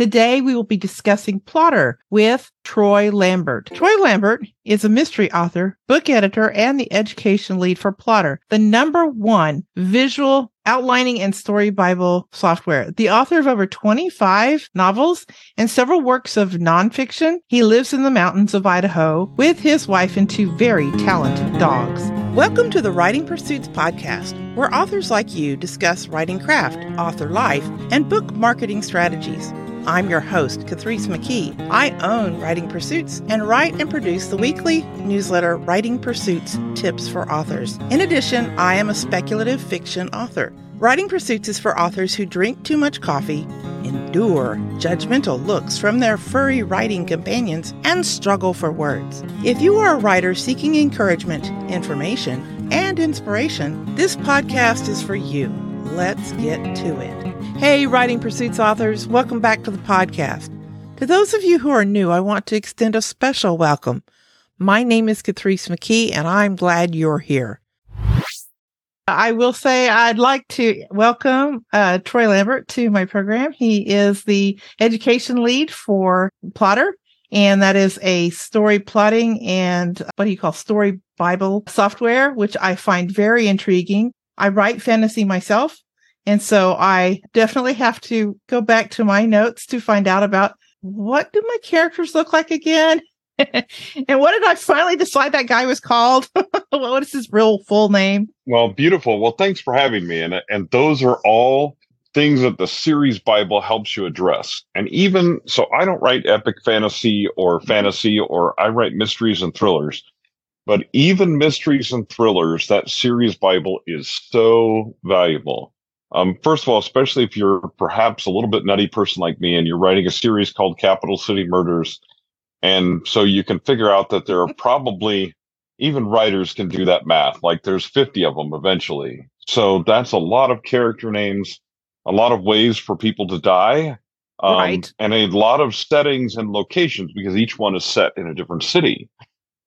Today we will be discussing Plottr with Troy Lambert. Troy Lambert is a mystery author, book editor, and the education lead for Plottr, the number one visual outlining and story Bible software. The author of over 25 novels and several works of nonfiction, he lives in the mountains of Idaho with his wife and two very talented dogs. Welcome to the Writing Pursuits podcast, where authors like you discuss writing craft, author life, and book marketing strategies. I'm your host, Kathrese McKee. I own Writing Pursuits and write and produce the weekly newsletter Writing Pursuits Tips for Authors. In addition, I am a speculative fiction author. Writing Pursuits is for authors who drink too much coffee, endure judgmental looks from their furry writing companions, and struggle for words. If you are a writer seeking encouragement, information, and inspiration, this podcast is for you. Let's get to it. Hey, Writing Pursuits authors, welcome back to the podcast. To those of you who are new, I want to extend a special welcome. My name is Kathrese McKee, and I'm glad you're here. I will say I'd like to welcome uh, Troy Lambert to my program. He is the education lead for Plottr, and that is a story plotting and what do you call story Bible software, which I find very intriguing. I write fantasy myself, and so I definitely have to go back to my notes to find out about what do my characters look like again? and what did I finally decide that guy was called? what is his real full name? Well, beautiful. Well, thanks for having me. And and those are all things that the series Bible helps you address. And even so, I don't write epic fantasy or fantasy, or I write mysteries and thrillers. But even mysteries and thrillers, that series Bible is so valuable. Um, first of all, especially if you're perhaps a little bit nutty person like me and you're writing a series called Capital City Murders and so you can figure out that there are probably even writers can do that math. Like there's 50 of them eventually. So that's a lot of character names, a lot of ways for people to die. Um, right. And a lot of settings and locations because each one is set in a different city.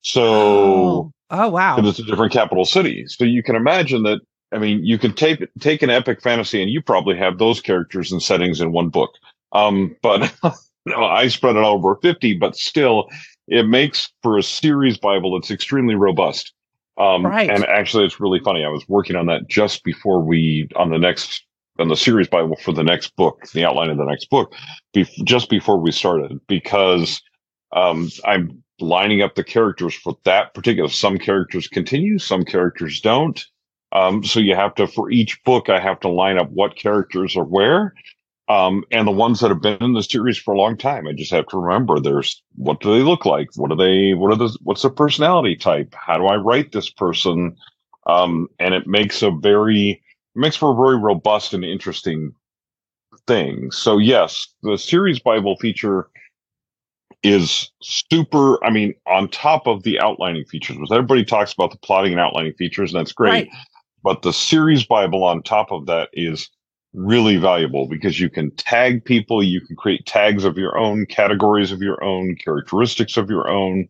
So, oh, oh wow. It's a different capital city. So you can imagine that. I mean, you can take take an epic fantasy, and you probably have those characters and settings in one book. Um, but no, I spread it all over 50, but still, it makes for a series Bible that's extremely robust. Um, right. And actually, it's really funny. I was working on that just before we, on the next, on the series Bible for the next book, the outline of the next book, be, just before we started, because um, I'm lining up the characters for that particular. Some characters continue, some characters don't. Um, so you have to, for each book, I have to line up what characters are where. Um, and the ones that have been in the series for a long time, I just have to remember there's what do they look like? What are they, what are the, what's their personality type? How do I write this person? Um, and it makes a very, makes for a very robust and interesting thing. So yes, the series Bible feature is super. I mean, on top of the outlining features, which everybody talks about the plotting and outlining features, and that's great. Right. But the series Bible on top of that is really valuable because you can tag people, you can create tags of your own, categories of your own, characteristics of your own,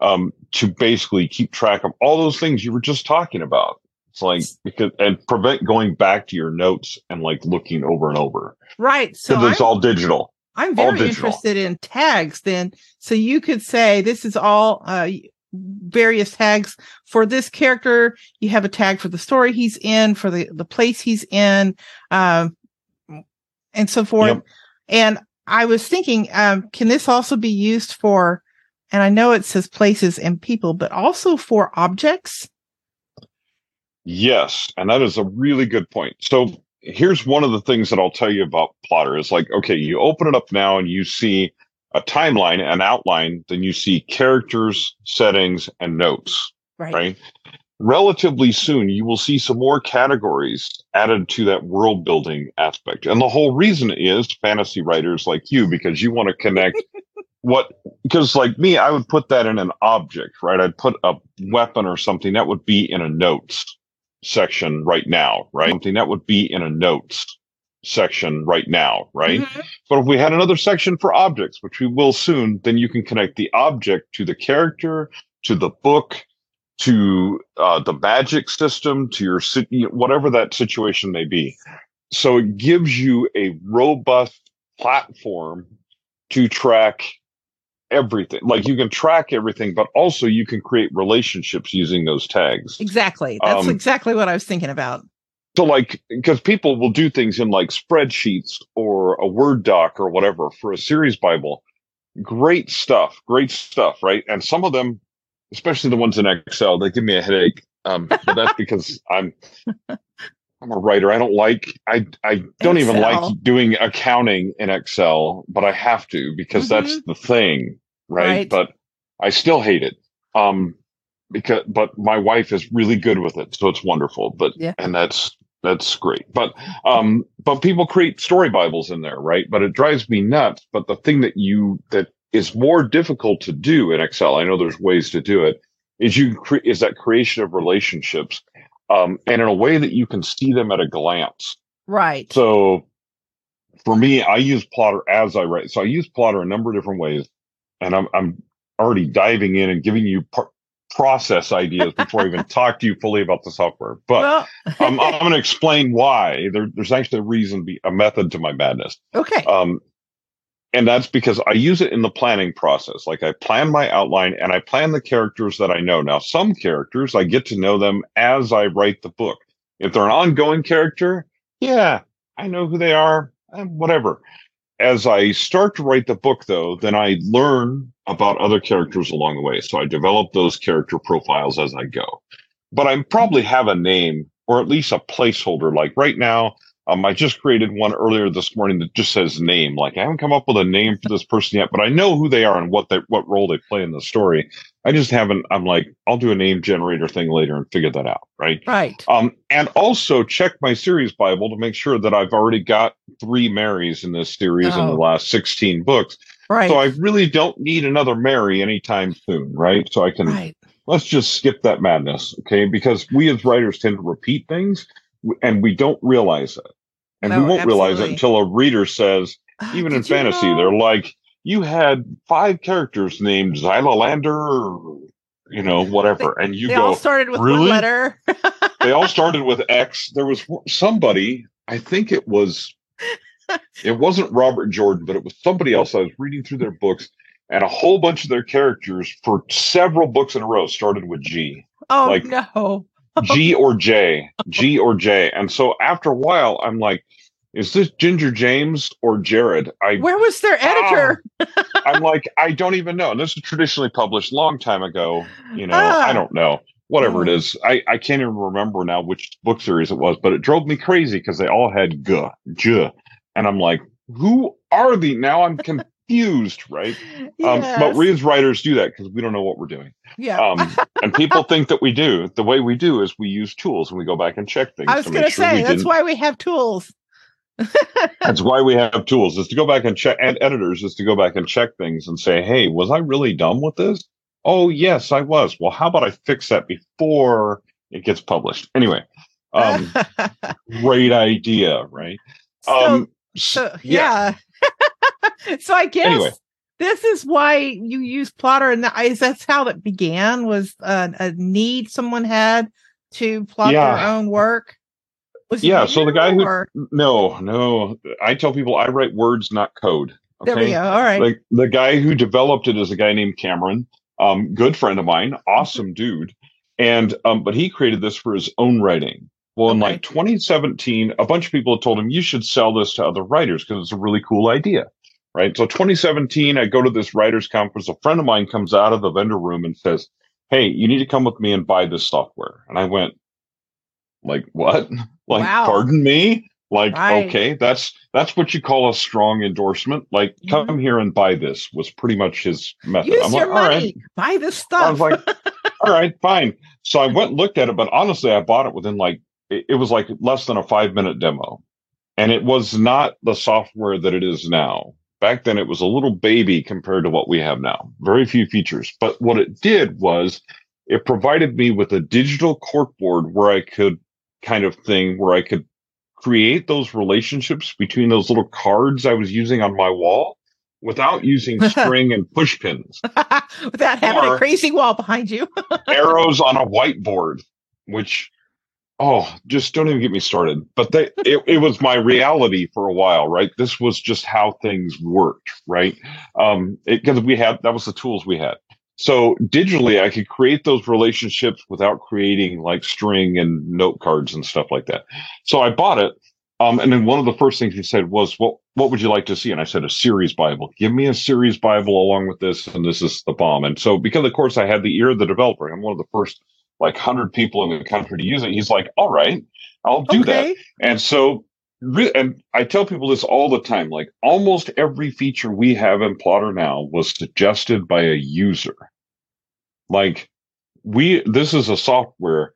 um, to basically keep track of all those things you were just talking about. It's like because and prevent going back to your notes and like looking over and over. Right. So it's all digital. I'm very interested in tags then. So you could say this is all uh, various tags for this character. You have a tag for the story he's in, for the, the place he's in, um, and so forth. Yep. And I was thinking, um, can this also be used for, and I know it says places and people, but also for objects? Yes. And that is a really good point. So here's one of the things that I'll tell you about Plottr is like, okay, you open it up now and you see a timeline, an outline, then you see characters, settings, and notes. Right. right. Relatively soon, you will see some more categories added to that world building aspect. And the whole reason is fantasy writers like you, because you want to connect what, because like me, I would put that in an object, right? I'd put a weapon or something that would be in a notes section right now, right? Something that would be in a notes section right now, right? Mm-hmm. But if we had another section for objects, which we will soon, then you can connect the object to the character, to the book, to uh, the magic system, to your city, whatever that situation may be. So it gives you a robust platform to track everything. Like you can track everything, but also you can create relationships using those tags. Exactly. That's Um, exactly what I was thinking about. So like because people will do things in like spreadsheets or a Word doc or whatever for a series Bible. Great stuff, great stuff, right? And some of them, especially the ones in Excel, they give me a headache. Um, but that's because I'm I'm a writer. I don't like I I don't even like doing accounting in Excel, but I have to because that's the thing, right? Right. But I still hate it. Um because but my wife is really good with it, so it's wonderful. But Yeah. and that's that's great. But um but people create story bibles in there, right? But it drives me nuts. But the thing that you that is more difficult to do in Excel, I know there's ways to do it, is you cre- is that creation of relationships. Um, and in a way that you can see them at a glance. Right. So for me, I use Plottr as I write. So I use Plottr a number of different ways, and I'm I'm already diving in and giving you par- process ideas before I even talk to you fully about the software. But well, I'm, I'm going to explain why. There, there's actually a reason, be, a method to my madness. okay. Um, and that's because I use it in the planning process. Like I plan my outline and I plan the characters that I know. Now, some characters, I get to know them as I write the book. If they're an ongoing character, yeah, I know who they are, eh, whatever. As I start to write the book, though, then I learn about other characters along the way. So I develop those character profiles as I go. But I probably have a name or at least a placeholder. Like right now, um, I just created one earlier this morning that just says name. Like I haven't come up with a name for this person yet, but I know who they are and what they what role they play in the story. I just haven't. I'm like, I'll do a name generator thing later and figure that out, right? right. Um, and also check my series Bible to make sure that I've already got three Marys in this series in the Oh. last 16 books. Right. So I really don't need another Mary anytime soon, right? So I can right. let's just skip that madness, okay? Because we as writers tend to repeat things and we don't realize it. And we won't realize it until a reader says, Ah, even in fantasy, know- they're like, you had five characters named Xylolander or, you know, whatever. and you they go, all started with "Really?" one letter. they all started with X. There was somebody, I think it was, it wasn't Robert Jordan, but it was somebody else. I was reading through their books, and a whole bunch of their characters for several books in a row started with G. oh like- no. G or J, G or J. And so after a while, I'm like, is this Ginger James or Jared? I Where was their editor? I'm like, I don't even know. And this was traditionally published long time ago. You know, Ah. I don't know. Whatever it Oh. is. I, I can't even remember now which book series it was, but it drove me crazy because they all had G. And I'm like, who are the now I'm confused, right? Um, but Yes. we as writers do that because we don't know what we're doing. yeah. Um, and people think that we do. The way we do is we use tools and we go back and check things. I was going to sure say that's didn't- why we have tools. that's why we have tools is to go back and check and editors is to go back and check things and say, Hey, was I really dumb with this? Oh, yes, I was. Well, how about I fix that before it gets published? Anyway, um, great idea, right? so, um, so yeah. so I guess Anyway. this is why you use Plottr, and that is that's how that began. Was uh, a need someone had to plot Yeah. their own work. Was Yeah, so the guy who- No, no. I tell people I write words, not code. there we okay? go. All right. Like the guy who developed it is a guy named Cameron, um, good friend of mine, awesome dude. And um, but he created this for his own writing. Well, in like 2017, a bunch of people told him you should sell this to other writers because it's a really cool idea. Right. So 2017, I go to this writers conference. A friend of mine comes out of the vendor room and says, Hey, you need to come with me and buy this software. And I went, like, what? Like, Wow. pardon me? Like, Right. okay, that's that's what you call a strong endorsement. Like, Mm-hmm. come here and buy this was pretty much his method. Use I'm your like, money. right. Buy this stuff. I was like, all right, fine. So I went and looked at it, but honestly, I bought it within like it, it was like less than a five minute demo. And it was not the software that it is now. Back then it was a little baby compared to what we have now. Very few features. But what it did was it provided me with a digital corkboard where I could kind of thing where I could create those relationships between those little cards I was using on my wall without using string and push pins Without having Or- a crazy wall behind you. arrows on a whiteboard, which oh, just don't even get me started. But they, it, it was my reality for a while, right? This was just how things worked, right? Um, because we had that was the tools we had. So digitally, I could create those relationships without creating like string and note cards and stuff like that. So I bought it. Um, and then one of the first things he said was, "Well, what would you like to see?" And I said, "A series Bible. Give me a series Bible along with this, and this is the bomb." And so, because of course I had the ear of the developer, I'm one of the first like hundred people in the country to use it. He's like, "All right, I'll do okay. that." And so, and I tell people this all the time. Like almost every feature we have in Plottr now was suggested by a user. Like we, this is a software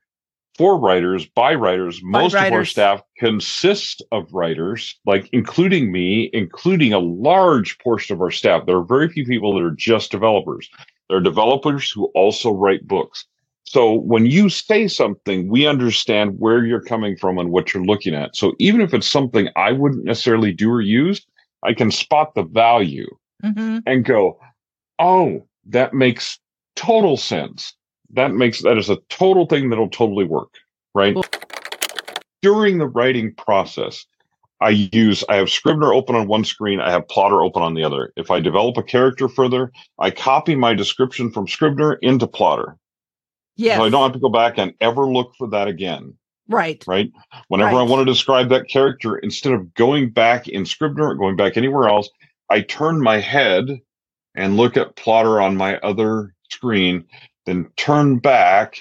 for writers, by writers. Most writers. of our staff consists of writers, like including me, including a large portion of our staff. There are very few people that are just developers. There are developers who also write books. So when you say something, we understand where you're coming from and what you're looking at. So even if it's something I wouldn't necessarily do or use, I can spot the value mm-hmm. and go, oh, that makes total sense that makes that is a total thing that'll totally work, right? During the writing process, I use I have Scrivener open on one screen, I have Plottr open on the other. If I develop a character further, I copy my description from Scrivener into Plottr. Yeah. So I don't have to go back and ever look for that again. Right. Right. Whenever right. I want to describe that character, instead of going back in Scrivener or going back anywhere else, I turn my head and look at Plottr on my other screen then turn back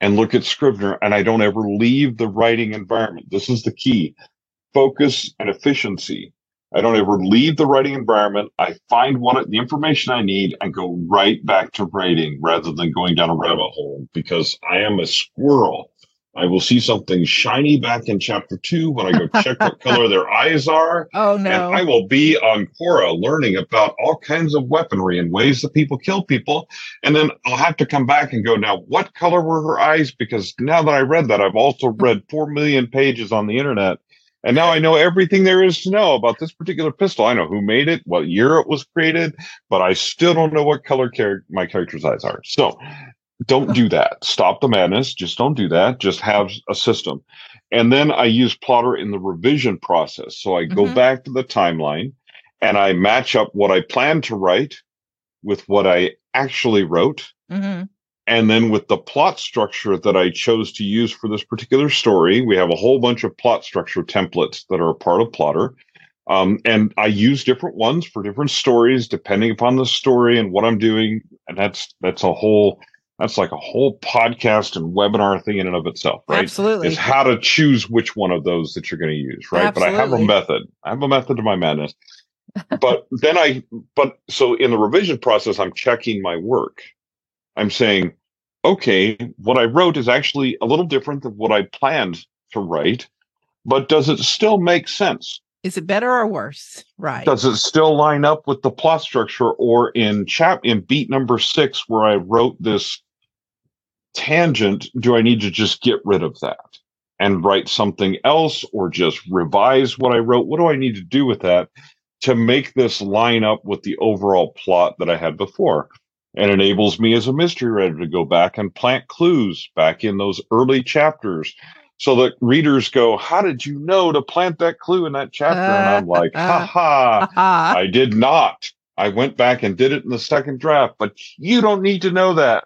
and look at Scrivener, and I don't ever leave the writing environment. This is the key focus and efficiency. I don't ever leave the writing environment. I find what the information I need and go right back to writing rather than going down a rabbit hole because I am a squirrel. I will see something shiny back in chapter two when I go check what color their eyes are. Oh no. And I will be on Quora learning about all kinds of weaponry and ways that people kill people. And then I'll have to come back and go, now what color were her eyes? Because now that I read that, I've also read four million pages on the internet. And now I know everything there is to know about this particular pistol. I know who made it, what year it was created, but I still don't know what color char- my character's eyes are. So don't do that. Stop the madness. Just don't do that. Just have a system. And then I use Plottr in the revision process. So I go mm-hmm. back to the timeline and I match up what I plan to write with what I actually wrote. Mm-hmm. And then with the plot structure that I chose to use for this particular story, we have a whole bunch of plot structure templates that are a part of Plottr. Um, and I use different ones for different stories, depending upon the story and what I'm doing. And that's, that's a whole, that's like a whole podcast and webinar thing in and of itself, right? Absolutely. Is how to choose which one of those that you're going to use, right? Absolutely. But I have a method. I have a method to my madness. but then I, but so in the revision process, I'm checking my work. I'm saying, okay, what I wrote is actually a little different than what I planned to write, but does it still make sense? Is it better or worse? Right. Does it still line up with the plot structure or in chap in beat number six where I wrote this tangent do I need to just get rid of that and write something else or just revise what I wrote? What do I need to do with that to make this line up with the overall plot that I had before? And enables me as a mystery writer to go back and plant clues back in those early chapters so that readers go, How did you know to plant that clue in that chapter? and I'm like, uh, uh, Ha ha, uh-huh. I did not. I went back and did it in the second draft, but you don't need to know that.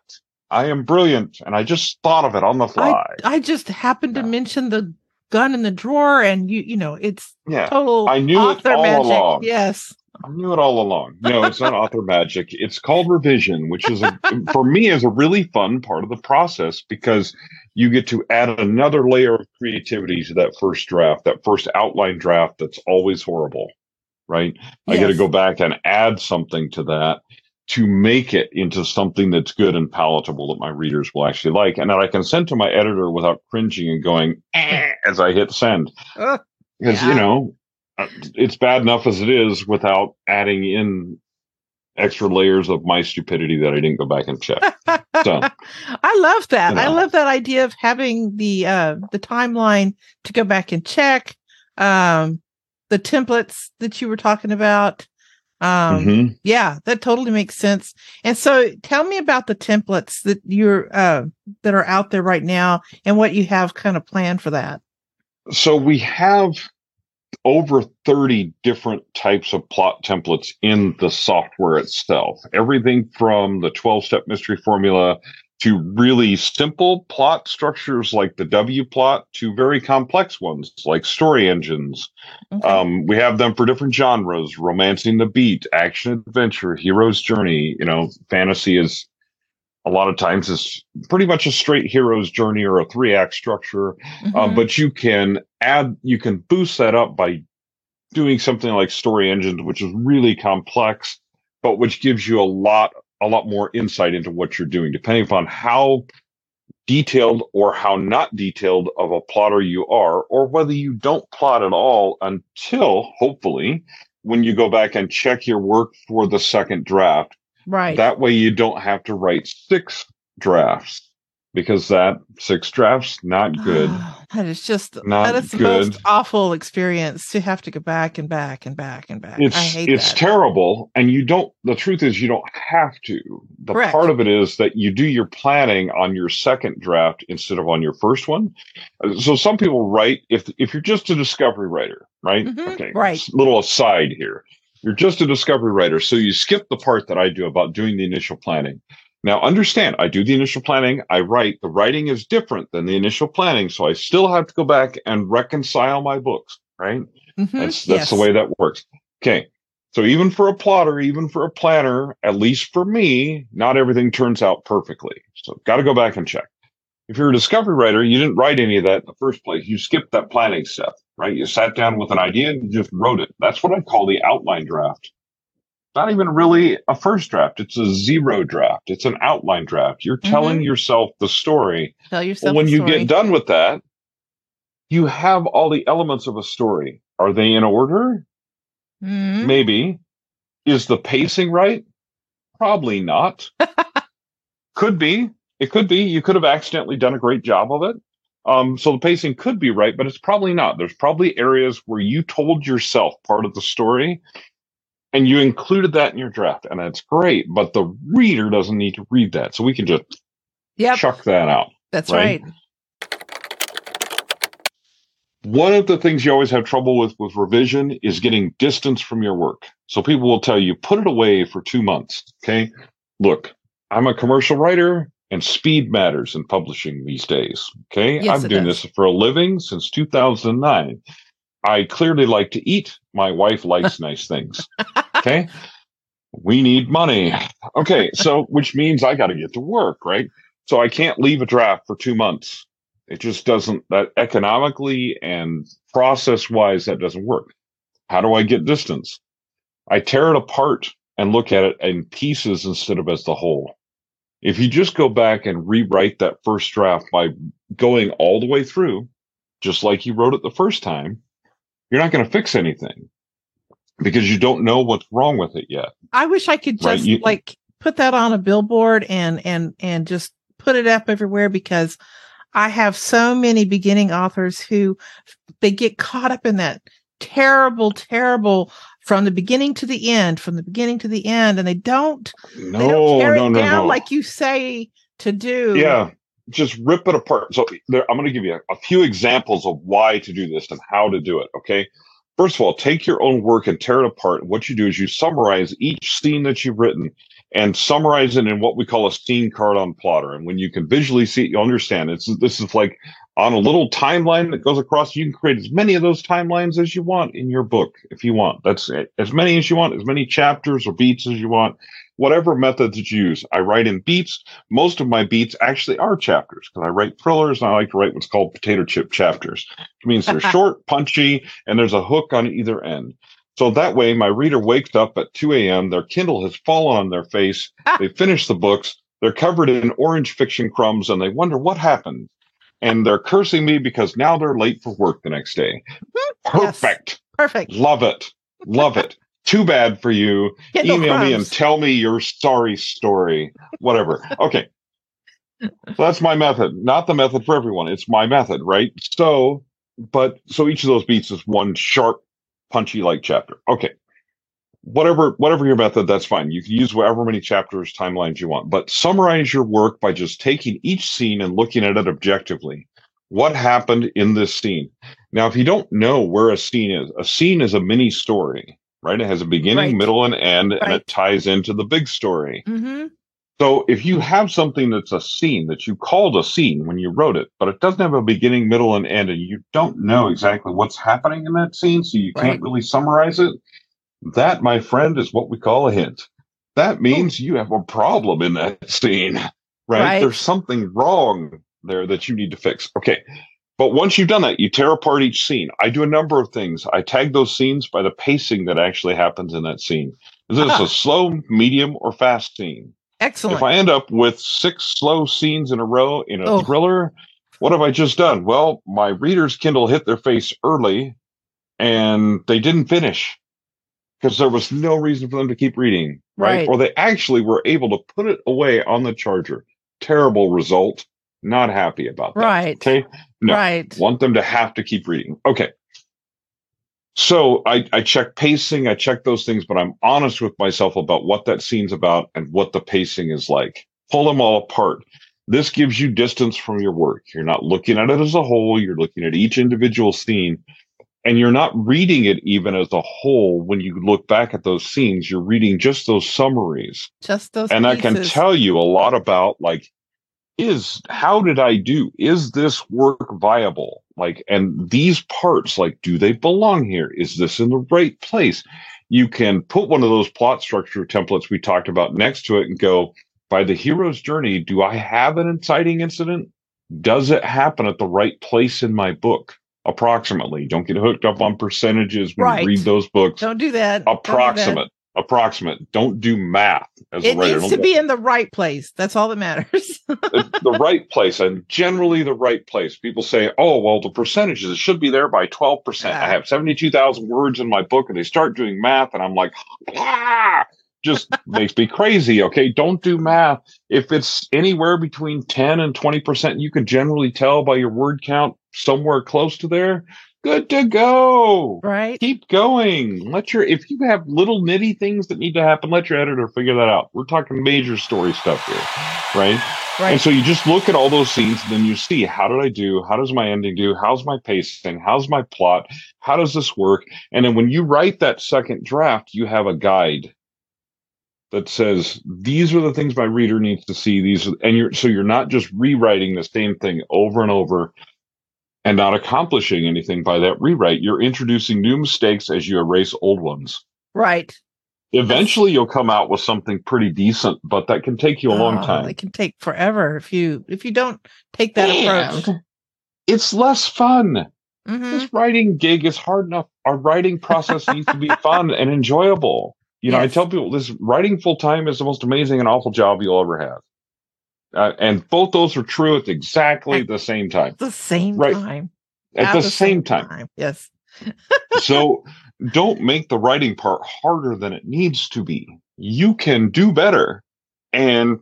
I am brilliant, and I just thought of it on the fly. I, I just happened yeah. to mention the gun in the drawer, and you, you know, it's yeah. total. I knew it all magic. along. Yes, I knew it all along. No, it's not author magic. It's called revision, which is a, for me is a really fun part of the process because you get to add another layer of creativity to that first draft, that first outline draft that's always horrible, right? Yes. I get to go back and add something to that to make it into something that's good and palatable that my readers will actually like and that I can send to my editor without cringing and going eh, as I hit send. Uh, because, yeah. you know, it's bad enough as it is without adding in extra layers of my stupidity that I didn't go back and check. So I love that. You know. I love that idea of having the uh the timeline to go back and check. Um the templates that you were talking about Um, Mhm. yeah, that totally makes sense. And so tell me about the templates that you're, uh, that are out there right now and what you have kind of planned for that. So we have over 30 different types of plot templates in the software itself. Everything from the 12 step mystery formula to really simple plot structures like the W plot to very complex ones like story engines. Okay. Um, we have them for different genres, romancing the beat, action adventure, hero's journey. You know, fantasy is a lot of times is pretty much a straight hero's journey or a three act structure. Uh, Mhm. but you can add, you can boost that up by doing something like story engines, which is really complex, but which gives you a lot, a lot more insight into what you're doing, depending upon how detailed or how not detailed of a plotter you are, or whether you don't plot at all until hopefully when you go back and check your work for the second draft. Right. That way you don't have to write six drafts because that six drafts, not good. that is just Not that is the good. most awful experience to have to go back and back and back and back. I it's hate it's that. terrible and you don't the truth is you don't have to the Correct. part of it is that you do your planning on your second draft instead of on your first one so some people write if if you're just a discovery writer right Mhm, okay right. little aside here you're just a discovery writer so you skip the part that i do about doing the initial planning now understand i do the initial planning i write the writing is different than the initial planning so i still have to go back and reconcile my books right Mhm, that's that's the way that works. Okay. So even for a plotter, even for a planner, at least for me, not everything turns out perfectly. So got to go back and check. If you're a discovery writer, you didn't write any of that in the first place. You skipped that planning step, right? You sat down with an idea and you just wrote it. That's what I call the outline draft. Not even really a first draft. It's a zero draft. It's an outline draft. You're telling yourself the story Tell yourself well, when you get done with that, you have all the elements of a story. Are they in order? Mhm. Maybe. Is the pacing right? Probably not. could be. It could be. You could have accidentally done a great job of it. Um, so the pacing could be right, but it's probably not. There's probably areas where you told yourself part of the story and you included that in your draft, and that's great, but the reader doesn't need to read that. So we can just Yep, chuck that out. that's right? right. One of the things you always have trouble with with revision is getting distance from your work. So people will tell you, put it away for two months. Okay. Look, I'm a commercial writer and speed matters in publishing these days. Okay. Yes, I'm doing does. this for a living since 2009. I clearly like to eat. My wife likes nice things. Okay. We need money. Okay. So, which means I got to get to work, right? So I can't leave a draft for two months. It just doesn't that economically and process wise, that doesn't work. How do I get distance? I tear it apart and look at it in pieces instead of as the whole. If you just go back and rewrite that first draft by going all the way through, just like you wrote it the first time, you're not going to fix anything because you don't know what's wrong with it yet. I wish I could Right, just you- like put that on a billboard and and and just put it up everywhere because I have so many beginning authors who they get caught up in that terrible, terrible from the beginning to the end, from the beginning to the end, and they don't they don't tear no, it no, down no. like you say to do. Yeah, just rip it apart. So there, I'm going to give you a, a few examples of why to do this and how to do it. Okay. First of all, take your own work and tear it apart. What you do is you summarize each scene that you've written and summarize it in what we call a scene card on Plottr. And when you can visually see it, you'll understand. It's this is like on a little timeline that goes across. You can create as many of those timelines as you want in your book if you want. That's it. as many as you want, as many chapters or beats as you want. Whatever methods you use. I write in beats most of my beats actually are chapters because I write thrillers and I like to write what's called potato chip chapters. It means they're short, punchy, and there's a hook on either end. So that way, my reader wakes up at 2 a.m., their Kindle has fallen on their face, ah. they finish the books, they're covered in orange fiction crumbs, and they wonder what happened. And they're cursing me because now they're late for work the next day. Yes. Perfect. Perfect. Love it. Love it. Too bad for you Kindle email me and tell me your sorry story whatever okay so that's my method not the method for everyone it's my method right so but so each of those beats is one sharp punchy like chapter okay whatever whatever your method, that's fine. You can use whatever many chapters, timelines you want, but summarize your work by just taking each scene and looking at it objectively. What happened in this scene? Now, if you don't know where a scene is, a scene is a mini story, right? It has a beginning, Right. middle, and end, and it ties into the big story. Mm-hmm. So if you have something that's a scene that you called a scene when you wrote it, but it doesn't have a beginning, middle, and end, and you don't know exactly what's happening in that scene, so you Right. can't really summarize it, that, my friend, is what we call a hint. That means you have a problem in that scene, right? Right. There's something wrong there that you need to fix. Okay. But once you've done that, you tear apart each scene. I do a number of things. I tag those scenes by the pacing that actually happens in that scene. Is this Ah. a slow, medium, or fast scene? Excellent. If I end up with six slow scenes in a row in a Oh. thriller, what have I just done? Well, my reader's Kindle hit their face early and they didn't finish because there was no reason for them to keep reading, right? Right. Or they actually were able to put it away on the charger. Terrible result. Not happy about that. right. Okay. No. Right. Want them to have to keep reading. Okay. So I, I check pacing, I check those things, but I'm honest with myself about what that scene's about and what the pacing is like. Pull them all apart. This gives you distance from your work. You're not looking at it as a whole, you're looking at each individual scene, and you're not reading it even as a whole when you look back at those scenes. You're reading just those summaries. Just those and I can tell you a lot about like is how did i do? Is this work viable? Like and these parts like do they belong here? Is this in the right place? You can put one of those plot structure templates we talked about next to it and go by the hero's journey do i have an inciting incident? Does it happen at the right place in my book approximately don't get hooked up on percentages when Right. you read those books Don't do that. Don't do that. approximate approximate don't do math as It a writer It needs to be in the right place. That's all that matters. the, the right place and generally the right place people say oh well the percentages it should be there by 12% i Ah. have 72000 words in my book and they start doing math and i'm like ah, just makes me crazy okay don't do math if it's anywhere between 10 and 20% you can generally tell by your word count somewhere close to there good to go right. keep going. Let your if you have little nitty things that need to happen, let your editor figure that out. We're talking major story stuff here, right? Right. And so you just look at all those scenes and then you see how did I do? How does my ending do? How's my pacing? How's my plot? How does this work? And then when you write that second draft, you have a guide that says these are the things my reader needs to see. These are- and you're so you're not just rewriting the same thing over and over and not accomplishing anything by that rewrite. You're introducing new mistakes as you erase old ones. Right. eventually you'll come out with something pretty decent but that can take you a long Oh, time. It can take forever if you if you don't take that approach. It's less fun. Mhm. this writing gig is hard enough. Our writing process needs to be fun and enjoyable you know i tell people this writing full time is the most amazing and awful job you'll ever have uh, and both those are true at exactly the same time the same Right. time. at the, same time Yes. so don't make the writing part harder than it needs to be. You can do better. And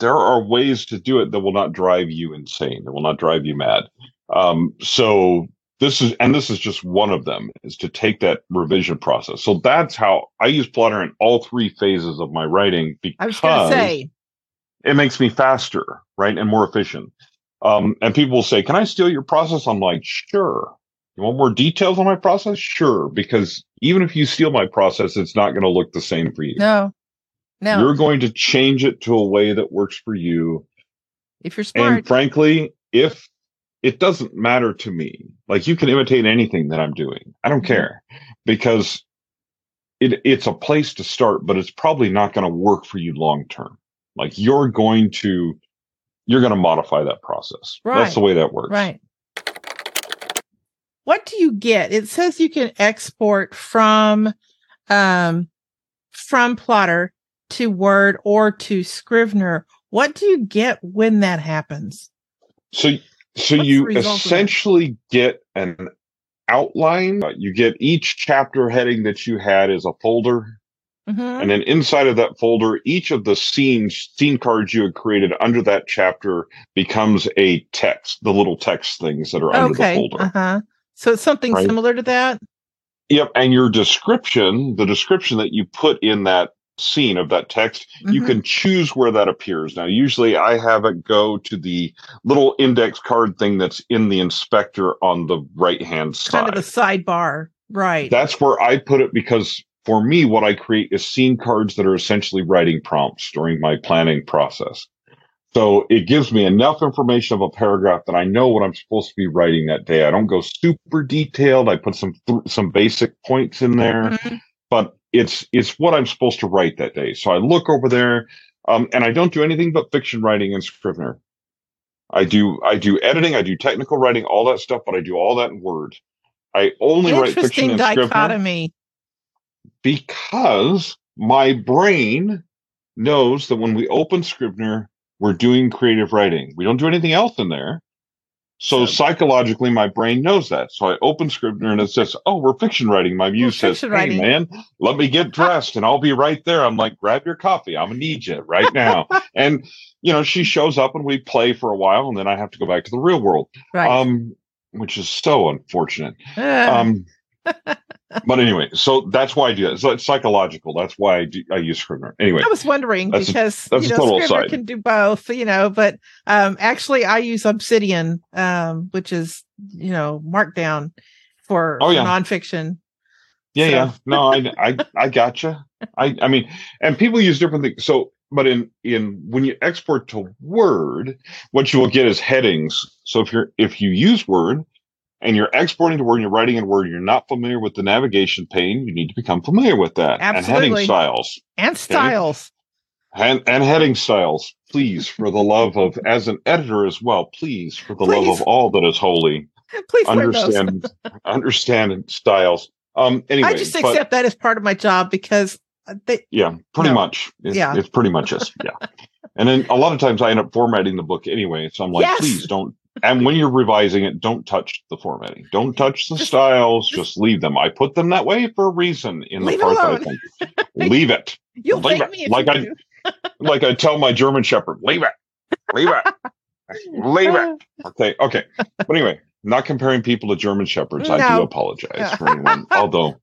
there are ways to do it that will not drive you insane, that will not drive you mad. Um, so this is, and this is just one of them, is to take that revision process. So that's how I use Plottr in all three phases of my writing because I was going say, it makes me faster, right, and more efficient. Um, and people will say, "Can I steal your process?" I'm like, "Sure." You want more details on my process? Sure, because even if you steal my process, it's not going to look the same for you. no, no. You're going to change it to a way that works for you. if you're smart, And frankly, if it doesn't matter to me, like you can imitate anything that I'm doing, I don't Mhm. care because it, it's a place to start, but it's probably not going to work for you long term. Like you're going to, you're going to modify that process. That's the way that works. right. What do you get? It says you can export from um from Plottr to Word or to Scrivener. What do you get when that happens? So, so What's you the result of that? essentially get an outline. Uh, You get each chapter heading that you had as a folder. Mhm. And then inside of that folder, each of the scenes, scene cards you had created under that chapter becomes a text, the little text things that are under the folder. Uh huh. So it's something Right. similar to that. Yep, and your description, the description that you put in that scene of that text, you Mhm. can choose where that appears. Now, usually I have it go to the little index card thing that's in the inspector on the right hand side. kind of a sidebar, right? That's where I put it because for me, what I create is scene cards that are essentially writing prompts during my planning process. So it gives me enough information of a paragraph that I know what I'm supposed to be writing that day. I don't go super detailed. I put some some basic points in there Mhm. but it's it's what I'm supposed to write that day. So I look over there, um, and I don't do anything but fiction writing in Scrivener. I do I do editing, I do technical writing, all that stuff, but I do all that in Word. I only write fiction in Scrivener dichotomy. because my brain knows that when we open Scrivener, we're doing creative writing. We don't do anything else in there. So So- psychologically, my brain knows that. So I open Scrivener and it says, "Oh, we're fiction writing." My muse says, "Hey, writing." man, let me get dressed and I'll be right there." I'm like, "Grab your coffee. I'm gonna need you right now." and you know, she shows up and we play for a while, and then I have to go back to the real world, Right. um, which is so unfortunate. Um, but anyway, so that's why I do that. So it's psychological. That's why I do. I use Scrivener. Anyway, I was wondering that's a- because that's you know Scrivener aside. can do both, you know. But um, actually, I use Obsidian, um, which is you know Markdown for, Oh, yeah. nonfiction. Yeah, So- yeah. No, I, I, I gotcha. I, I mean, and people use different things. So, but in, in, when you export to Word, what you will get is headings. So if you're, if you use Word and you're exporting to Word and you're writing in Word, you're not familiar with the navigation pane, you need to become familiar with that. Absolutely. And heading styles. and styles. And, and heading styles, please, for the love of, as an editor as well, please, for the love of all that is holy, Please understand, understand styles. Um, anyway, I just but- accept that as part of my job because uh, they, Yeah, pretty No. much. It's, Yeah. it's pretty much it. Yeah. And then a lot of times I end up formatting the book anyway. So I'm like, Yes. please don't. And when you're revising it, don't touch the formatting. Don't touch the styles. Just leave them. I put them that way for a reason in Leave the part that I think. Leave it. you'll Leave it. me Like I-. Like I tell my German Shepherd, leave it. Leave it. leave it. Okay. Okay. But anyway, not comparing people to German Shepherds. I do apologize for anyone. Although,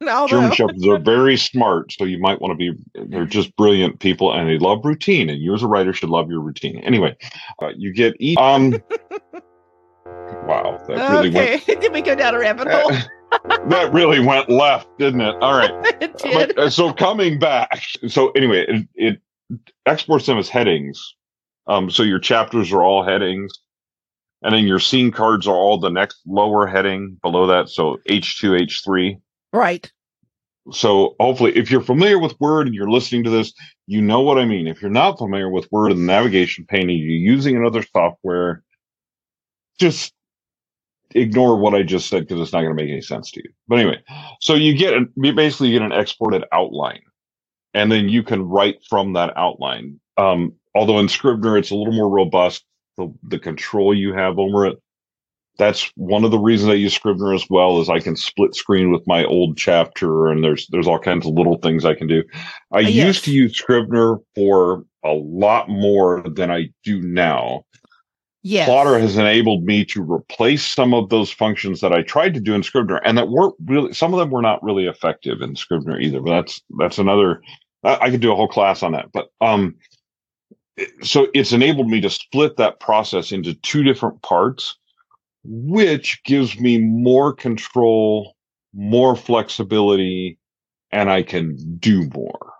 German Shepherds are very smart, so you might want to be. They're just brilliant people, and they love routine. And you, as a writer, should love your routine. Anyway, uh, you get each. Um, wow, that really okay, did we go down a rabbit hole? went. that really went left, didn't it? All right. it did. But, uh, so coming back. So anyway, it, it exports them as headings. Um, so your chapters are all headings, and then your scene cards are all the next lower heading below that. So H two, H three. Right. So hopefully, if you're familiar with Word and you're listening to this, you know what I mean. If you're not familiar with Word and the navigation pane and you're using another software, just ignore what I just said because it's not going to make any sense to you. But anyway, so you get you basically get an exported outline, and then you can write from that outline. Um, although in Scrivener it's a little more robust, the the control you have over it. That's one of the reasons I use Scrivener as well is I can split screen with my old chapter and there's there's all kinds of little things I can do. I Uh, yes. used to use Scrivener for a lot more than I do now. Yes. Plottr has enabled me to replace some of those functions that I tried to do in Scrivener, and that weren't really. Some of them were not really effective in Scrivener either. But that's that's another. I, I could do a whole class on that. But um, so it's enabled me to split that process into two different parts, which gives me more control, more flexibility, and I can do more.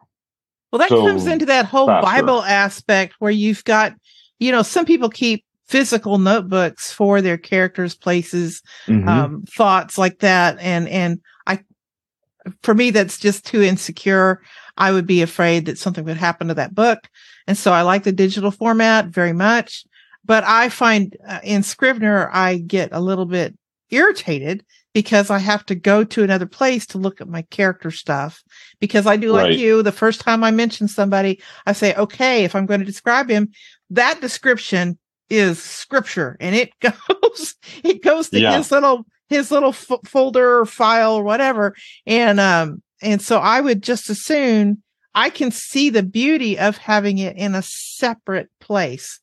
Well, that So, comes into that whole faster. Bible aspect where you've got, you know, some people keep physical notebooks for their characters, places, Mhm. um, thoughts like that. And, and I, for me, that's just too insecure. I would be afraid that something would happen to that book. And so I like the digital format very much. But I find uh, in Scrivener, I get a little bit irritated because I have to go to another place to look at my character stuff. Because I do like Right. you, the first time I mention somebody, I say, okay, if I'm going to describe him, that description is scripture and it goes, it goes to Yeah. his little, his little f- folder or file or whatever. And, um, and so I would just as soon I can see the beauty of having it in a separate place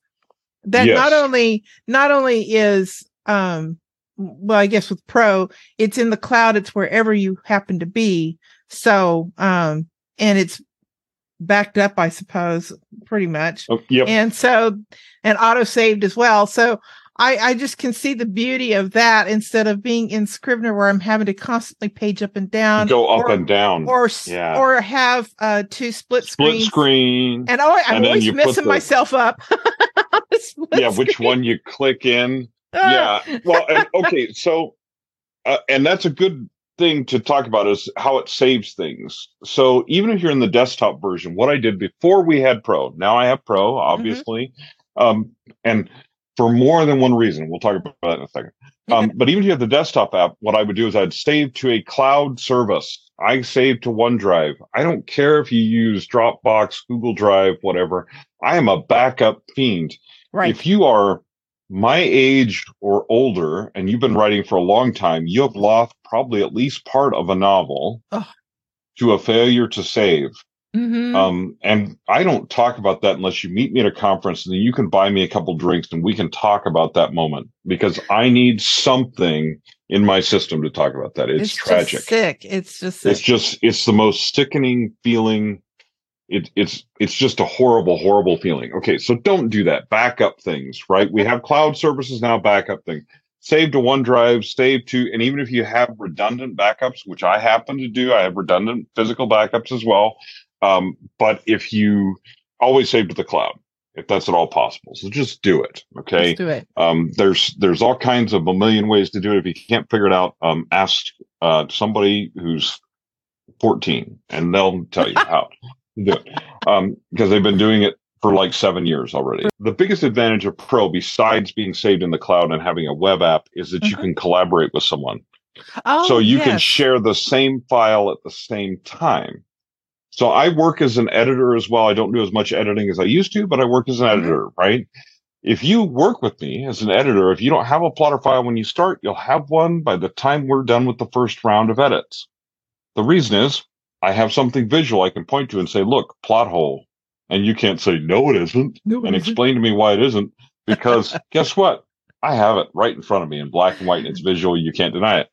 that Yes. not only, not only is, um, well, I guess with Pro, it's in the cloud. It's wherever you happen to be. So, um, and it's backed up, I suppose, pretty much. Oh, yep. And so, and auto saved as well. So I, I just can see the beauty of that instead of being in Scrivener where I'm having to constantly page up and down, Go up or, and down. or Yeah. or have uh two split, Split screens. screen. And oh, I'm And always messing the- myself up. on the split yeah, which screen. one you click in. Ah. yeah well and, okay so uh, and that's a good thing to talk about is how it saves things so even if you're in the desktop version what i did before we had pro now i have pro obviously um and for more than one reason. We'll talk about that in a second. Um, but even if you have the desktop app what i would do is i'd save to a cloud service. I save to onedrive. I don't care if you use dropbox google drive whatever. I am a backup fiend. Right. if you are my age or older and you've been writing for a long time, you have lost probably at least part of a novel to a failure to save. Mhm. Um, and I don't talk about that unless you meet me at a conference and then you can buy me a couple drinks and we can talk about that moment because I need something in my system to talk about that. It's, just tragic. sick. It's just sick. It's just, it's the most sickening feeling. It, it's, it's just a horrible, horrible feeling. Okay. So don't do that. Backup things, right? we have cloud services now, backup thing. Save to OneDrive, save to, and even if you have redundant backups, which I happen to do, I have redundant physical backups as well. Um, but if you always save to the cloud, if that's at all possible, so just do it. Okay. Let's do it. Um, there's there's all kinds of a million ways to do it. If you can't figure it out, um, ask uh, somebody who's 14, and they'll tell you how to do it. Um, because they've been doing it for like seven years already. The biggest advantage of Pro, besides being saved in the cloud and having a web app, is that you Mhm. can collaborate with someone. Oh, so you can share the same file at the same time. So I work as an editor as well. I don't do as much editing as I used to, but I work as an Mhm. editor, right? If you work with me as an editor, if you don't have a Plottr file when you start, you'll have one by the time we're done with the first round of edits. The reason is I have something visual I can point to and say, look, plot hole. And you can't say, no, it isn't No, and it isn't. explain to me why it isn't because guess what i have it right in front of me in black and white and it's visual you can't deny it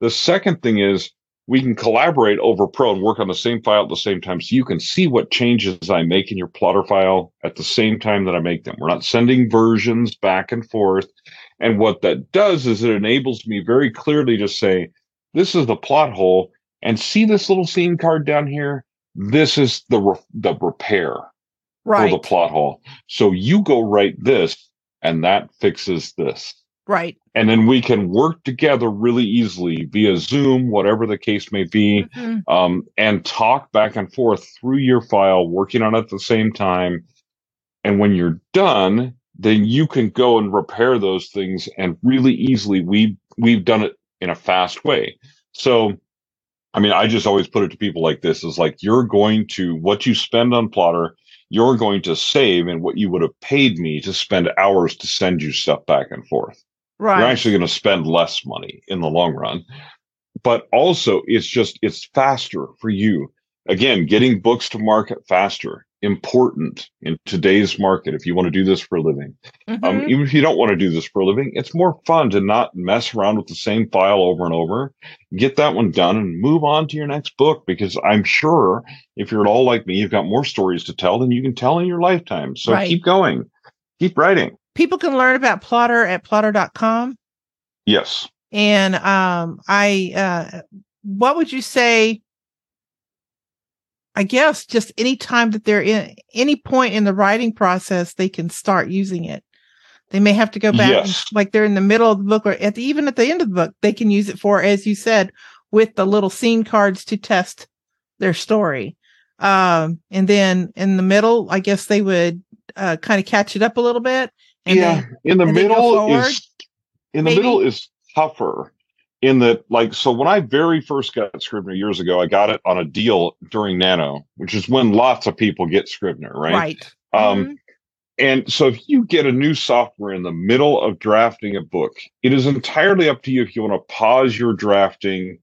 the second thing is we can collaborate over pro and work on the same file at the same time so you can see what changes i make in your Plottr file at the same time that i make them we're not sending versions back and forth and what that does is it enables me very clearly to say this is the plot hole and see this little scene card down here this is the re- the repair right. for the plot hole. So you go write this, and that fixes this. Right. And then we can work together really easily via Zoom, whatever the case may be, Mhm. um, and talk back and forth through your file, working on it at the same time. And when you're done, then you can go and repair those things and really easily. We we've done it in a fast way. So I mean, I just always put it to people like this is like you're going to what you spend on Plottr, you're going to save in what you would have paid me to spend hours to send you stuff back and forth. Right. You're actually going to spend less money in the long run. But also it's just it's faster for you. Again, getting books to market faster, important in today's market if you want to do this for a living. Um, Mhm. even if you don't want to do this for a living, it's more fun to not mess around with the same file over and over. Get that one done and move on to your next book because I'm sure if you're at all like me, you've got more stories to tell than you can tell in your lifetime. So Right. keep going, keep writing. People can learn about Plottr at plottr.com. Yes. And um, I, uh, what would you say? I guess just any time that they're in any point in the writing process, they can start using it. They may have to go back, and- like they're in the middle of the book or at the, even at the end of the book, they can use it for, as you said, with the little scene cards to test their story. Um, and then in the middle, I guess they would uh, kind of catch it up a little bit. And yeah. then, in the and then go middle forward, is in the maybe? middle is tougher in that like so when I very first got Scrivener years ago, I got it on a deal during Nano, which is when lots of people get Scrivener, right? right. Um, Mhm. And so if you get a new software in the middle of drafting a book, it is entirely up to you if you want to pause your drafting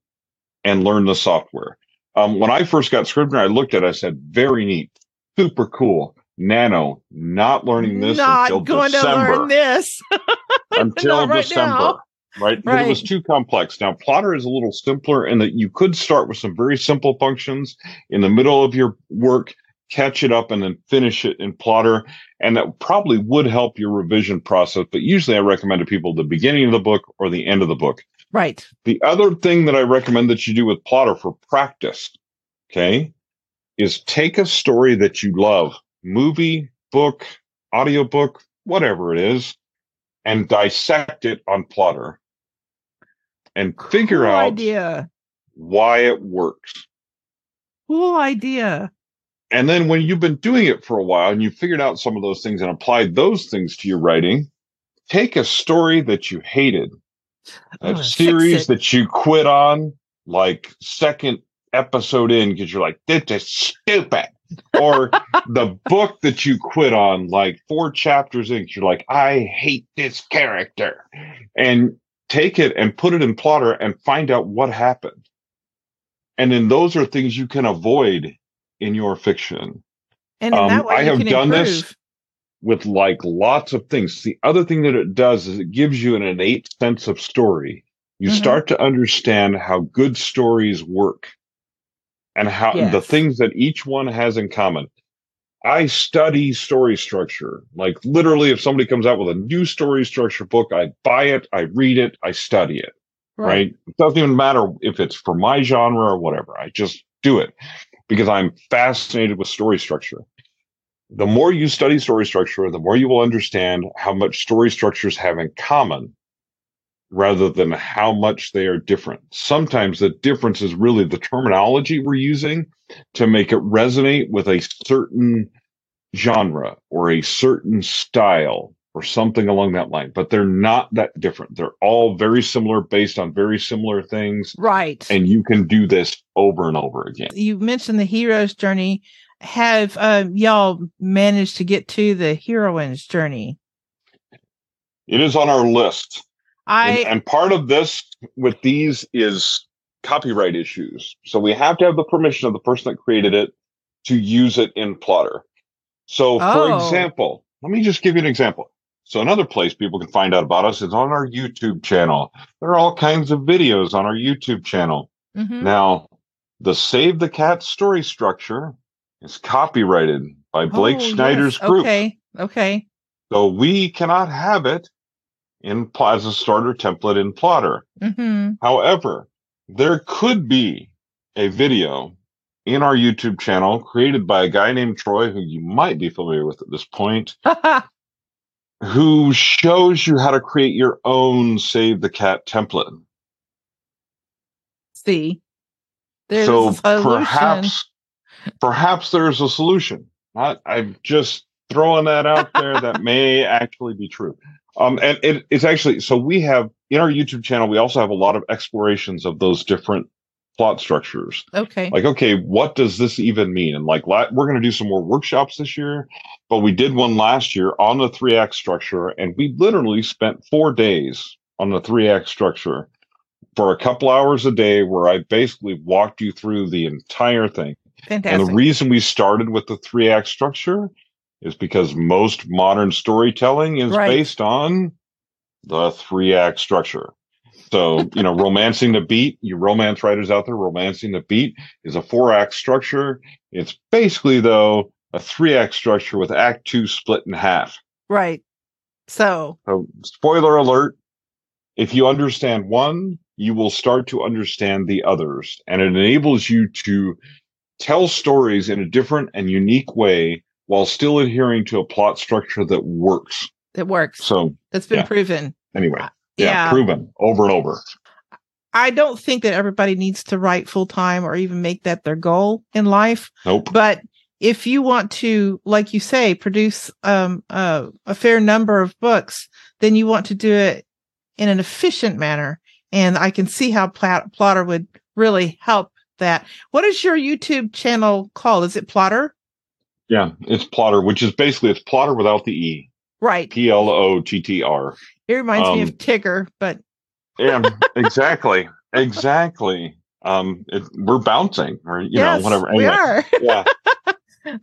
and learn the software. Um, when I first got Scrivener, I looked at it, I said, very neat, super cool. Nano, not learning this Not until going December. to learn this. until right December. now. right? But it was too complex. Now, Plottr is a little simpler in that you could start with some very simple functions in the middle of your work, catch it up, and then finish it in Plottr. And that probably would help your revision process. But usually I recommend to people the beginning of the book or the end of the book. Right. The other thing that I recommend that you do with Plottr for practice, okay, is take a story that you love, movie, book, audiobook, whatever it is, and dissect it on Plottr and figure cool out idea. why it works. Cool idea. And then when you've been doing it for a while and you've figured out some of those things and applied those things to your writing, take a story that you hated, Oh, a fix series that you quit on, like second episode in, because you're like, this is stupid. Or the book that you quit on, like four chapters in, you're like, I hate this character. And take it and put it in Plottr and find out what happened. And then those are things you can avoid in your fiction And in um, that way, I have done improve. this. with like lots of things. The other thing that it does is it gives you an innate sense of story. You Mhm. start to understand how good stories work and how the things that each one has in common. I study story structure. Like literally, if somebody comes out with a new story structure book, I buy it, I read it, I study it right? It doesn't even matter if it's for my genre or whatever. I just do it because I'm fascinated with story structure. The more you study story structure, the more you will understand how much story structures have in common rather than how much they are different. Sometimes the difference is really the terminology we're using to make it resonate with a certain genre or a certain style or something along that line, but they're not that different. They're all very similar based on very similar things. Right. And you can do this over and over again. you mentioned the hero's journey. Have um, y'all managed to get to the heroine's journey? It is on our list. I and, and part of this with these is copyright issues. So we have to have the permission of the person that created it to use it in Plottr. So, for Oh. example, let me just give you an example. So, another place people can find out about us is on our YouTube channel. There are all kinds of videos on our YouTube channel. Mhm. Now, the Save the Cat story structure is copyrighted by Blake Oh, yes. Snyder's group. Okay. Okay. So we cannot have it in Plaza Starter template in Plottr. hmm However, there could be a video in our YouTube channel created by a guy named Troy, who you might be familiar with at this point, who shows you how to create your own Save the Cat template. See, there's so a perhaps, perhaps there's a solution. I, I'm just throwing that out there. that may actually be true. Um, and it, it's actually so we have in our YouTube channel. We also have a lot of explorations of those different plot structures. Okay. like okay what does this even mean and like la- we're going to do some more workshops this year but we did one last year on the three act structure and we literally spent four days on the three act structure for a couple hours a day where i basically walked you through the entire thing Fantastic. and the reason we started with the three act structure is because most modern storytelling is Right. based on the three act structure. So, you know, romancing the beat, you romance writers out there, romancing the beat is a four act structure. It's basically, though, a three act structure with act two split in half. right. So, So, spoiler alert if you understand one, you will start to understand the others, and it enables you to tell stories in a different and unique way while still adhering to a plot structure that works. it works. So, That's been yeah. proven. anyway, yeah, Yeah. proven over and over. I don't think that everybody needs to write full time or even make that their goal in life. Nope. But if you want to, like you say, produce um, uh, a fair number of books, then you want to do it in an efficient manner. And I can see how Plottr would really help that. What is your YouTube channel called? Is it Plottr? Yeah, it's Plottr, which is basically it's plotter without the e. Right. P L O T T R. It reminds me um, of Tigger, but Yeah, exactly, exactly. Um, it, we're bouncing, or you yes, know, whatever. we are. yeah.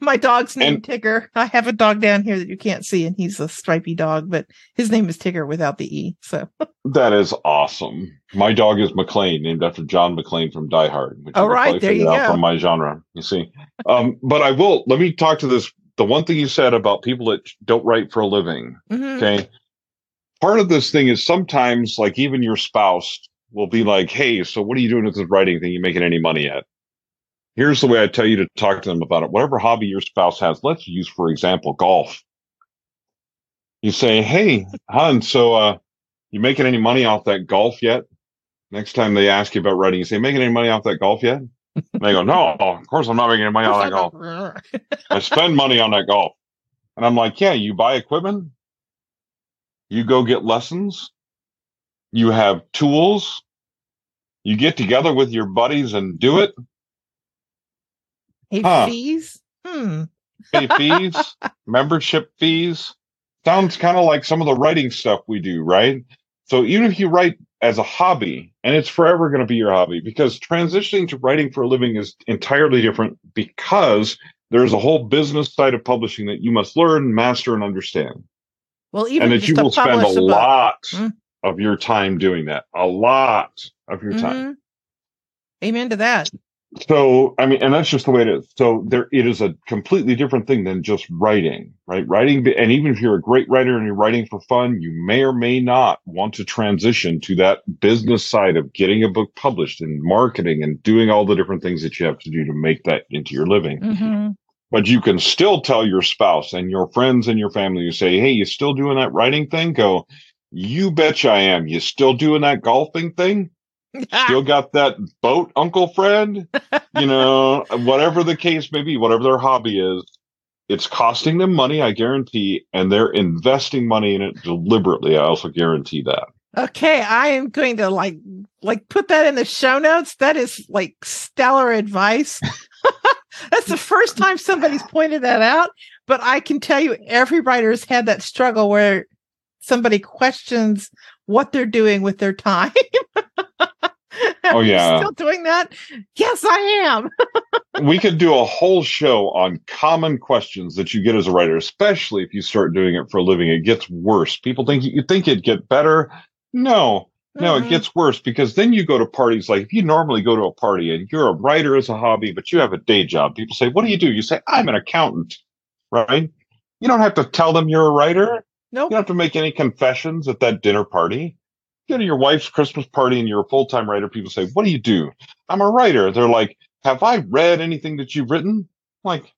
My dog's name And- Tigger. I have a dog down here that you can't see, and he's a stripy dog, but his name is Tigger without the E. So, That is awesome. My dog is McClane, named after John McClane from Die Hard. Which Oh, you can There you out go. From my genre, you see. Um, but I will. Let me talk to this. The one thing you said about people that don't write for a living. mhm. Okay. Part of this thing is sometimes, like, even your spouse will be like, Hey, so what are you doing with this writing thing? You making any money yet? Here's the way I tell you to talk to them about it. Whatever hobby your spouse has, let's use, for example, golf. You say, Hey, hon, so, uh, you making any money off that golf yet? Next time they ask you about writing, you say, making any money off that golf yet? And they go, no, of course I'm not making any money off that golf. I spend money on that golf. And I'm like, yeah, you buy equipment, you go get lessons, you have tools, you get together with your buddies and do it, Hey, Huh. fees? Hmm. pay fees, membership fees. Sounds kind of like some of the writing stuff we do, right? So even if you write as a hobby, and it's forever going to be your hobby, because transitioning to writing for a living is entirely different because there's a whole business side of publishing that you must learn, master, and understand. Well, even and that you will spend a lot Mm. of your time doing that. A lot of your time. Mhm. Amen to that. So, I mean, and that's just the way it is. So there, it is a completely different thing than just writing, right? Writing, and even if you're a great writer and you're writing for fun, you may or may not want to transition to that business side of getting a book published and marketing and doing all the different things that you have to do to make that into your living. hmm But you can still tell your spouse and your friends and your family, you say, Hey, you still doing that writing thing? Go, you betcha I am. You still doing that golfing thing? Still got that boat, Uncle Fred? You know, whatever the case may be, whatever their hobby is, it's costing them money, I guarantee, and they're investing money in it deliberately. I also guarantee that. Okay, I am going to like like put that in the show notes. That is like stellar advice. That's the first time somebody's pointed that out, but I can tell you every writer has had that struggle where somebody questions what they're doing with their time. Oh, Are you yeah. still doing that? Yes, I am. we could do a whole show on common questions that you get as a writer, especially if you start doing it for a living. It gets worse. People think you think it'd get better. No, no, Mhm. it gets worse because then you go to parties. Like if you normally go to a party and you're a writer as a hobby, but you have a day job, people say, What do you do? You say, I'm an accountant, right? You don't have to tell them you're a writer. Nope. You don't have to make any confessions at that dinner party. Go to your wife's Christmas party and you're a full time writer. People say, What do you do? I'm a writer. They're like, Have I read anything that you've written? I'm like,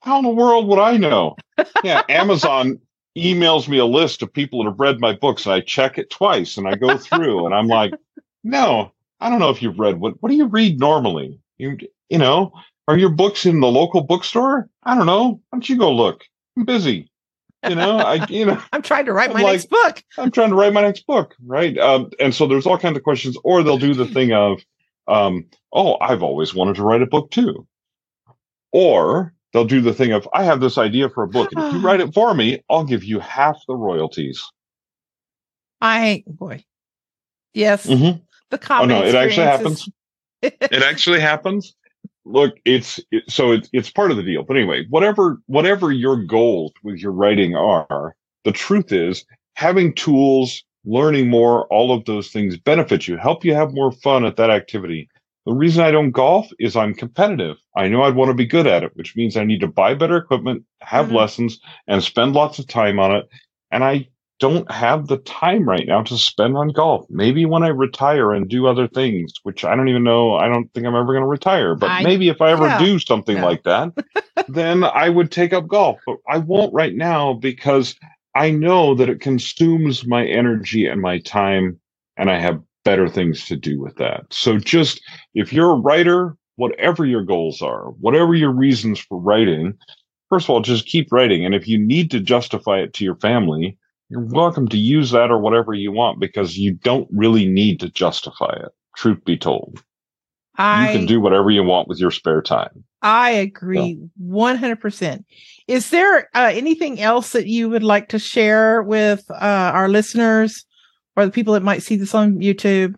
how in the world would I know? Yeah, Amazon emails me a list of people that have read my books and I check it twice and I go through and I'm like, no, I don't know if you've read what what do you read normally? You you know, are your books in the local bookstore? I don't know. Why don't you go look? I'm busy. You know, I you know I'm trying to write I'm my like- next book. I'm trying to write my next book, right? Um, and so there's all kinds of questions, or they'll do the thing of, um, oh, I've always wanted to write a book too. Or they'll do the thing of, I have this idea for a book, and if you write it for me, I'll give you half the royalties. I boy. Yes, Mhm. the Oh no, it actually happens. it actually happens. Look, it's it, so it's it's part of the deal. But anyway, whatever whatever your goals with your writing are, the truth is having tools, learning more, all of those things benefit you, help you have more fun at that activity. The reason I don't golf is I'm competitive. I know I'd want to be good at it, which means I need to buy better equipment, have Mhm. lessons, and spend lots of time on it. And I don't have the time right now to spend on golf. Maybe when I retire and do other things, which I don't even know, I don't think I'm ever going to retire, but I- maybe if I ever yeah, do something yeah. like that, then I would take up golf. But I won't right now because I know that it consumes my energy and my time, and I have better things to do with that. So just if you're a writer, whatever your goals are, whatever your reasons for writing, first of all, just keep writing. And if you need to justify it to your family, you're welcome to use that or whatever you want because you don't really need to justify it. Truth be told, I you can do whatever you want with your spare time. I agree 100%. Is there uh, anything else that you would like to share with uh, our listeners or the people that might see this on YouTube?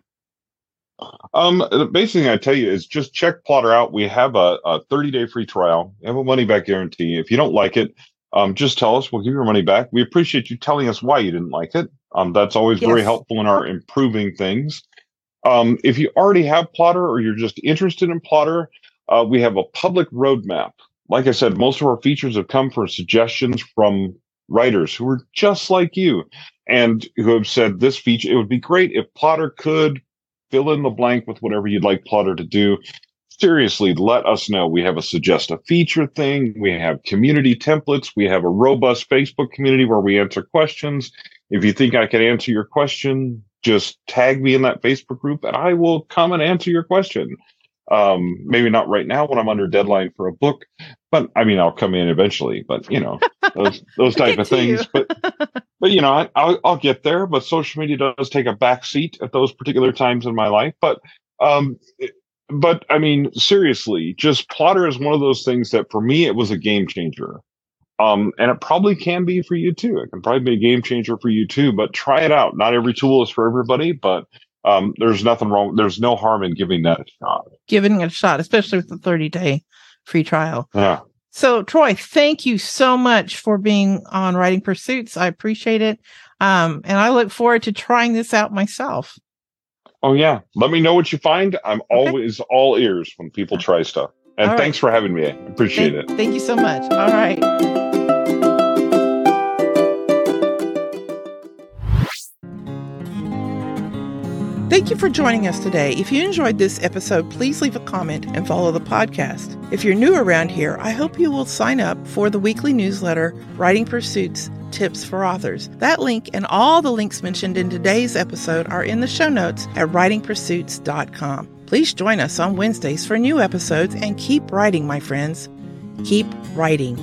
Um, the basic thing I tell you is just check Plottr out. We have a, a 30 day free trial. We have a money back guarantee. If you don't like it, um, just tell us. We'll give your money back. We appreciate you telling us why you didn't like it. Um, that's always yes. very helpful in our improving things. Um, if you already have Plottr or you're just interested in Plottr, uh, we have a public roadmap. Like I said, most of our features have come from suggestions from writers who are just like you and who have said this feature, it would be great if Plottr could fill in the blank with whatever you'd like Plottr to do. Seriously, let us know. We have a suggest a feature thing. We have community templates. We have a robust Facebook community where we answer questions. If you think I can answer your question, just tag me in that Facebook group and I will come and answer your question. Um, maybe not right now when I'm under deadline for a book, but I mean, I'll come in eventually, but you know, those, those type of things. but, but you know, I, will I'll get there, but social media does take a back seat at those particular times in my life. But, um, but I mean, seriously, just Plottr is one of those things that for me, it was a game changer. Um, and it probably can be for you too. It can probably be a game changer for you too, but try it out. Not every tool is for everybody, but um, there's nothing wrong. There's no harm in giving that a shot. Giving it a shot, especially with the 30 day free trial. Yeah. So, Troy, thank you so much for being on Writing Pursuits. I appreciate it. Um, and I look forward to trying this out myself. Oh, yeah. Let me know what you find. I'm okay. always all ears when people try stuff. And all thanks for having me. I appreciate thank, it. Thank you so much. All right. Thank you for joining us today. If you enjoyed this episode, please leave a comment and follow the podcast. If you're new around here, I hope you will sign up for the weekly newsletter, Writing Pursuits Tips for Authors. That link and all the links mentioned in today's episode are in the show notes at writingpursuits.com. Please join us on Wednesdays for new episodes and keep writing, my friends. Keep writing.